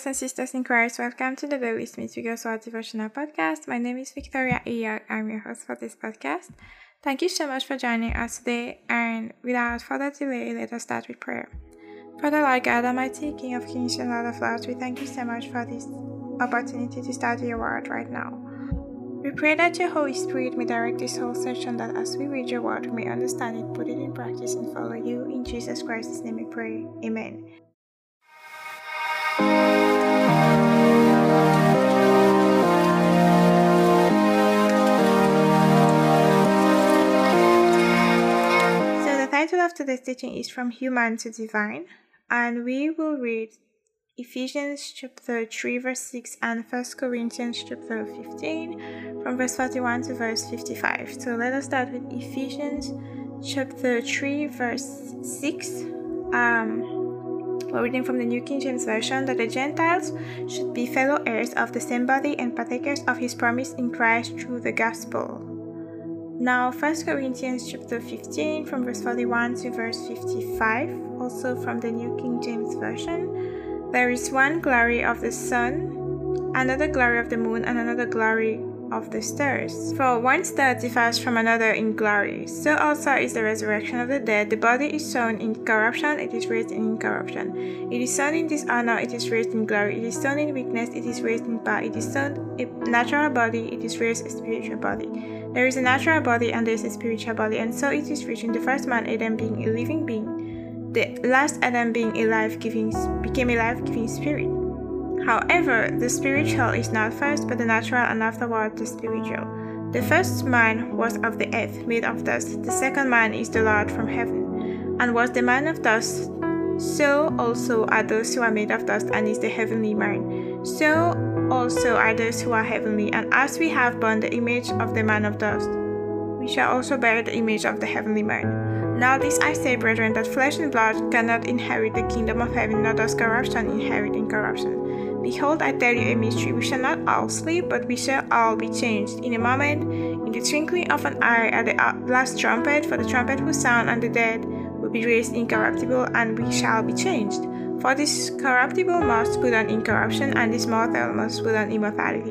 brothers and sisters in Christ. Welcome to the Daily Smith Wigglesworth Devotional Podcast. My name is Victoria Eyog. I'm your host for this podcast. Thank you so much for joining us today. And without further delay, let us start with prayer. Father, Lord God Almighty, King of Kings and Lord of Lords, we thank you so much for this opportunity to study your word right now. We pray that your Holy Spirit may direct this whole session, that as we read your word, we may understand it, put it in practice, and follow you. In Jesus Christ's name we pray. Amen. Title of today's teaching is From Human to Divine, and we will read Ephesians chapter 3 verse 6 and 1 Corinthians chapter 15 from verse 41 to verse 55. So let us start with Ephesians chapter 3 verse 6. Um we're reading from the New King James Version that the Gentiles should be fellow heirs of the same body and partakers of his promise in Christ through the gospel. Now, 1 Corinthians chapter 15 from verse 41 to verse 55, also from the New King James Version. There is one glory of the sun, another glory of the moon, and another glory of the stars. For one star differs from another in glory. So also is the resurrection of the dead. The body is sown in corruption, it is raised in incorruption. It is sown in dishonor, it is raised in glory. It is sown in weakness, it is raised in power. It is sown a natural body, it is raised a spiritual body. There is a natural body and there is a spiritual body, and so it is written: the first man Adam being a living being, the last Adam being a life-giving became a life-giving spirit. However, the spiritual is not first, but the natural, and afterward the spiritual. The first man was of the earth, made of dust. The second man is the Lord from heaven, and was the man of dust. So also are those who are made of dust, and is the heavenly man. So also are those who are heavenly. And as we have borne the image of the man of dust, we shall also bear the image of the heavenly man. Now this I say, brethren, that flesh and blood cannot inherit the kingdom of heaven, nor does corruption inherit incorruption. Behold, I tell you a mystery. We shall not all sleep, but we shall all be changed in a moment, in the twinkling of an eye, at the last trumpet. For the trumpet will sound, and the dead will be raised incorruptible, and we shall be changed. For this corruptible must put on incorruption, and this mortal must put on immortality.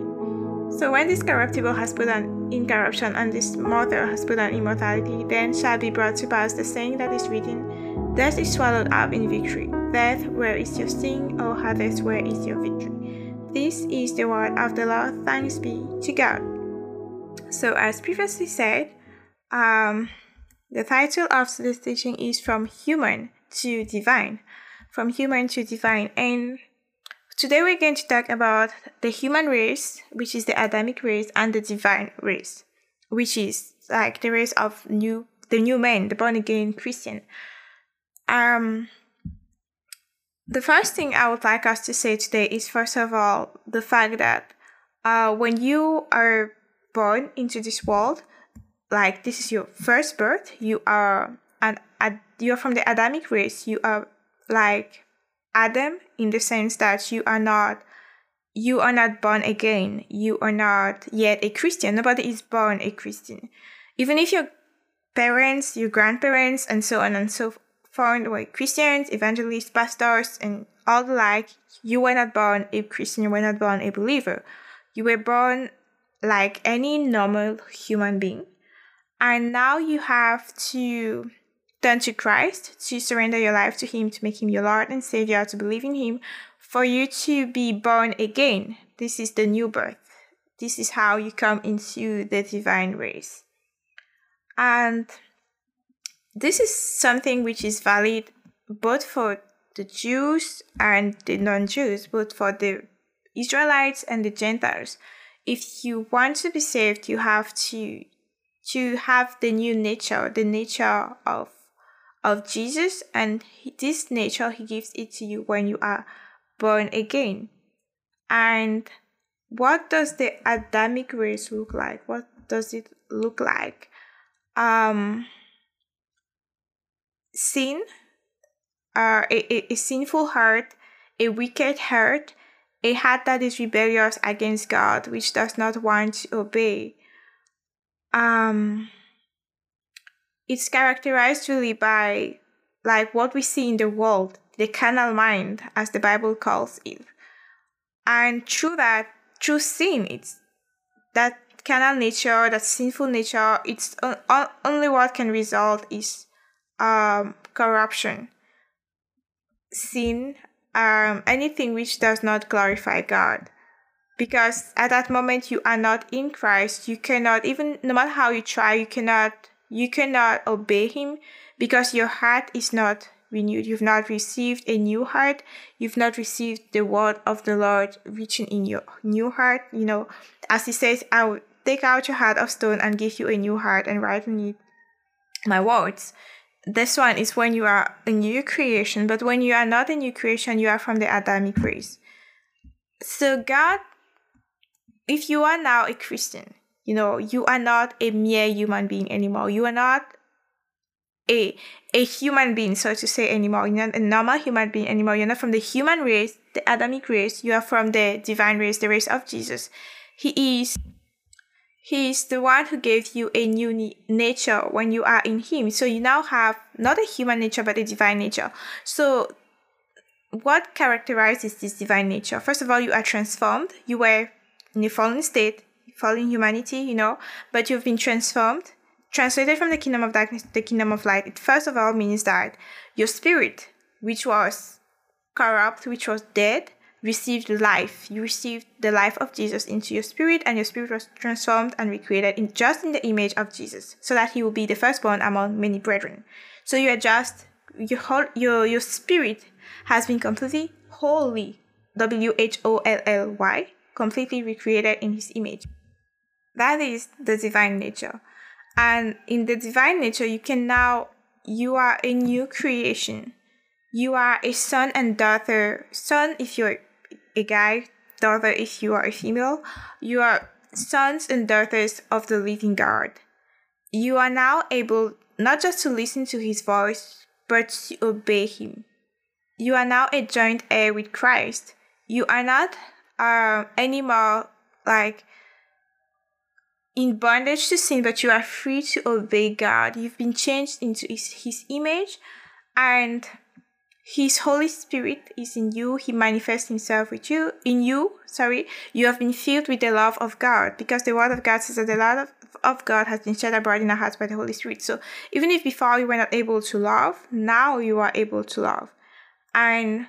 So when this corruptible has put on incorruption, and this mortal has put on immortality, then shall be brought to pass the saying that is written Death is swallowed up in victory. Death, where is your sting? O Hades, where is your victory? This is the word of the Lord. Thanks be to God. So, as previously said, um, the title of this teaching is From Human to Divine. From Human to Divine. And today we're going to talk about the human race, which is the Adamic race, and the divine race, which is like the race of new the new man, the born again Christian. Um the first thing I would like us to say today is first of all the fact that uh, when you are born into this world, like this is your first birth, you are an ad, you are from the Adamic race. You are like Adam in the sense that you are not you are not born again. You are not yet a Christian. Nobody is born a Christian. Even if your parents, your grandparents, and so on and so forth were Christians, evangelists, pastors, and all the like. You were not born a Christian, you were not born a believer. You were born like any normal human being. And now you have to turn to Christ, to surrender your life to Him, to make Him your Lord and Savior, to believe in Him, for you to be born again. This is the new birth. This is how you come into the divine race. And this is something which is valid both for the Jews and the non Jews, both for the Israelites and the Gentiles. If you want to be saved, you have to to have the new nature, the nature of of Jesus, and this nature he gives it to you when you are born again. And what does the Adamic race look like? What does it look like? Um, sin, uh, a, a, a sinful heart, a wicked heart, a heart that is rebellious against God, which does not want to obey. Um, it's characterized really by like what we see in the world, the carnal mind, as the Bible calls it. And through that, through sin, it's that carnal nature, that sinful nature, it's only what can result is um, corruption, sin, um, anything which does not glorify God. Because at that moment you are not in Christ, you cannot even no matter how you try, you cannot you cannot obey Him because your heart is not renewed. You've not received a new heart. You've not received the word of the Lord reaching in your new heart. You know, as He says, I will take out your heart of stone and give you a new heart and write in it my words. This one is when you are a new creation, but when you are not a new creation, you are from the Adamic race. So, God, if you are now a Christian, you know, you are not a mere human being anymore. You are not a a human being, so to say, anymore. You're not a normal human being anymore. You're not from the human race, the Adamic race. You are from the divine race, the race of Jesus. He is he is the one who gave you a new nature when you are in Him. So you now have not a human nature, but a divine nature. So, what characterizes this divine nature? First of all, you are transformed. You were in a fallen state, fallen humanity, you know, but you've been transformed, translated from the kingdom of darkness to the kingdom of light. It first of all means that your spirit, which was corrupt, which was dead, received life. You received the life of Jesus into your spirit, and your spirit was transformed and recreated in just in the image of Jesus, so that he will be the firstborn among many brethren. So you are just your whole your your spirit has been completely wholly W H O L L Y completely recreated in his image. That is the divine nature. And in the divine nature you can now you are a new creation. You are a son and daughter. Son if you're a guy, daughter if you are a female, you are sons and daughters of the living God. You are now able not just to listen to his voice, but to obey him. You are now a joint heir with Christ. You are not uh, anymore like in bondage to sin, but you are free to obey God. You've been changed into his, his image and his Holy Spirit is in you. He manifests himself with you. In you, sorry, you have been filled with the love of God because the word of God says that the love of, of God has been shed abroad in our hearts by the Holy Spirit. So even if before you were not able to love, now you are able to love. And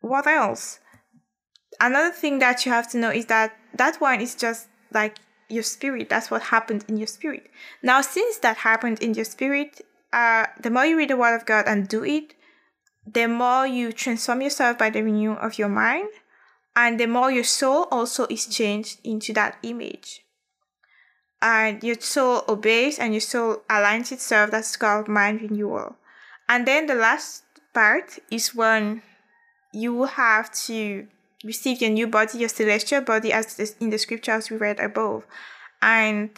what else? Another thing that you have to know is that that one is just like your spirit. That's what happened in your spirit. Now, since that happened in your spirit, uh, the more you read the Word of God and do it, the more you transform yourself by the renewal of your mind, and the more your soul also is changed into that image. And your soul obeys and your soul aligns itself. That's called mind renewal. And then the last part is when you have to receive your new body, your celestial body, as in the scriptures we read above. And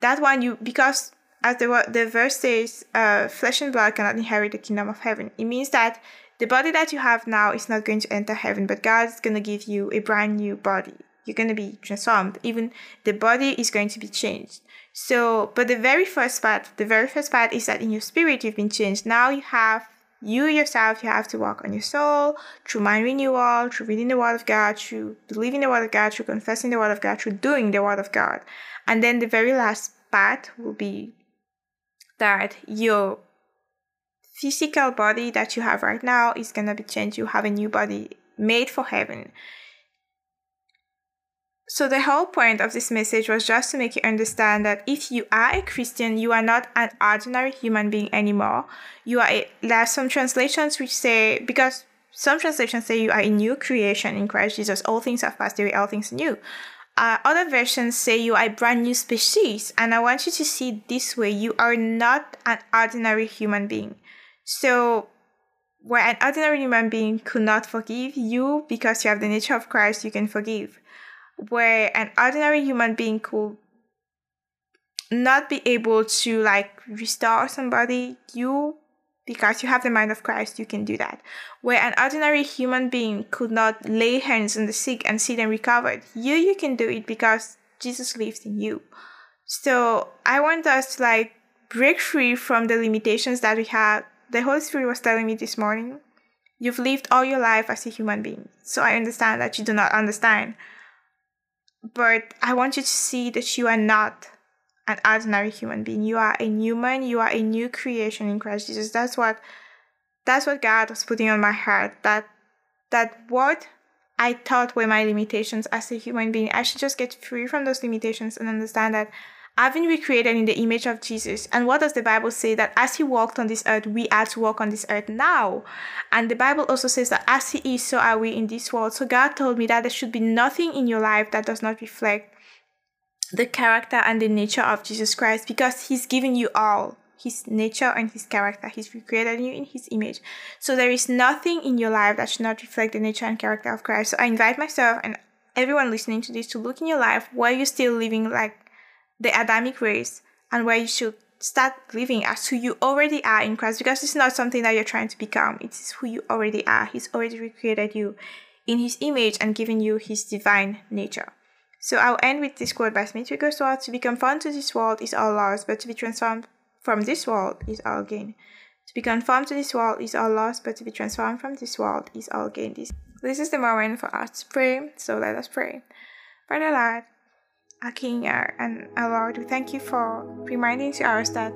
that one, you because as the, the verse says, uh, flesh and blood cannot inherit the kingdom of heaven. It means that the body that you have now is not going to enter heaven, but God is going to give you a brand new body. You're going to be transformed. Even the body is going to be changed. So, but the very first part, the very first part is that in your spirit you've been changed. Now you have you yourself, you have to walk on your soul through mind renewal, through reading the Word of God, through believing the Word of God, through confessing the Word of God, through doing the Word of God. And then the very last part will be that your physical body that you have right now is going to be changed. You have a new body made for heaven. So, the whole point of this message was just to make you understand that if you are a Christian, you are not an ordinary human being anymore. You are a, there are some translations which say, because some translations say you are a new creation in Christ Jesus, all things have passed away, all things new. Uh, other versions say you are a brand new species, and I want you to see this way you are not an ordinary human being. So, where an ordinary human being could not forgive you because you have the nature of Christ, you can forgive. Where an ordinary human being could not be able to like restore somebody, you because you have the mind of Christ, you can do that. Where an ordinary human being could not lay hands on the sick and see them recovered, you you can do it because Jesus lives in you. So I want us to like break free from the limitations that we have. The Holy Spirit was telling me this morning You've lived all your life as a human being. So I understand that you do not understand. But I want you to see that you are not an ordinary human being. You are a new man. you are a new creation in Christ Jesus. That's what that's what God was putting on my heart. That that what I thought were my limitations as a human being, I should just get free from those limitations and understand that I've been recreated in the image of Jesus. And what does the Bible say? That as he walked on this earth, we are to walk on this earth now. And the Bible also says that as he is, so are we in this world. So God told me that there should be nothing in your life that does not reflect the character and the nature of Jesus Christ because he's given you all his nature and his character. He's recreated you in his image. So there is nothing in your life that should not reflect the nature and character of Christ. So I invite myself and everyone listening to this to look in your life where you're still living like the Adamic race and where you should start living as who you already are in Christ because it's not something that you're trying to become. It is who you already are. He's already recreated you in his image and given you his divine nature. So I'll end with this quote by Smith Wigglesworth To be conformed to this world is all loss, but to be transformed from this world is all gain. To be conformed to this world is all loss, but to be transformed from this world is all gain. This, this is the moment for us to pray, so let us pray. Father Lord, King and our Lord, thank you for reminding to us that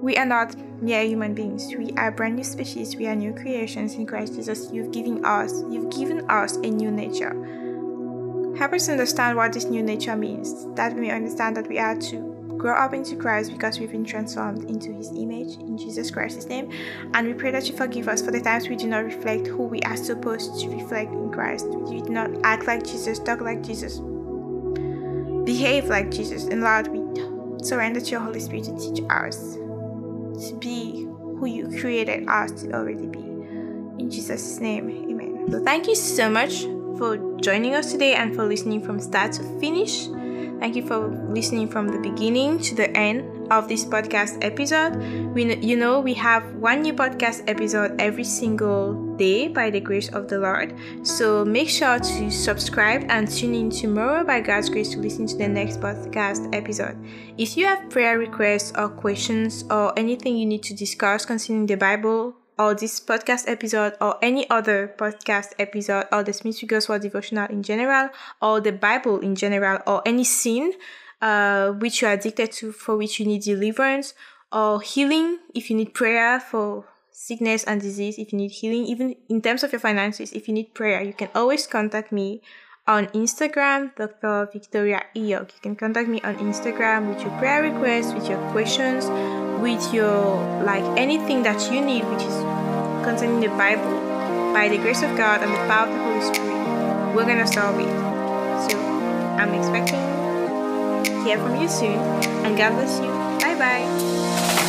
we are not mere human beings. We are a brand new species. We are new creations in Christ Jesus. You've given us, you've given us a new nature. Help us understand what this new nature means, that we may understand that we are to grow up into Christ because we've been transformed into His image in Jesus Christ's name. And we pray that you forgive us for the times we do not reflect who we are supposed to reflect in Christ. We do not act like Jesus, talk like Jesus, behave like Jesus. And Lord, we surrender to your Holy Spirit to teach us to be who you created us to already be. In Jesus' name, amen. So thank you so much for joining us today and for listening from start to finish. Thank you for listening from the beginning to the end of this podcast episode. We, you know, we have one new podcast episode every single day by the grace of the Lord. So make sure to subscribe and tune in tomorrow by God's grace to listen to the next podcast episode. If you have prayer requests or questions or anything you need to discuss concerning the Bible, or this podcast episode or any other podcast episode or the Smith Wigglesworth devotional in general or the Bible in general or any sin uh, which you are addicted to for which you need deliverance or healing if you need prayer for sickness and disease if you need healing even in terms of your finances if you need prayer you can always contact me on Instagram, Dr. Victoria Eyog. You can contact me on Instagram with your prayer requests, with your questions, with your like anything that you need, which is concerning the Bible, by the grace of God and the power of the Holy Spirit, we're gonna solve it. So I'm expecting to hear from you soon, and God bless you. Bye bye.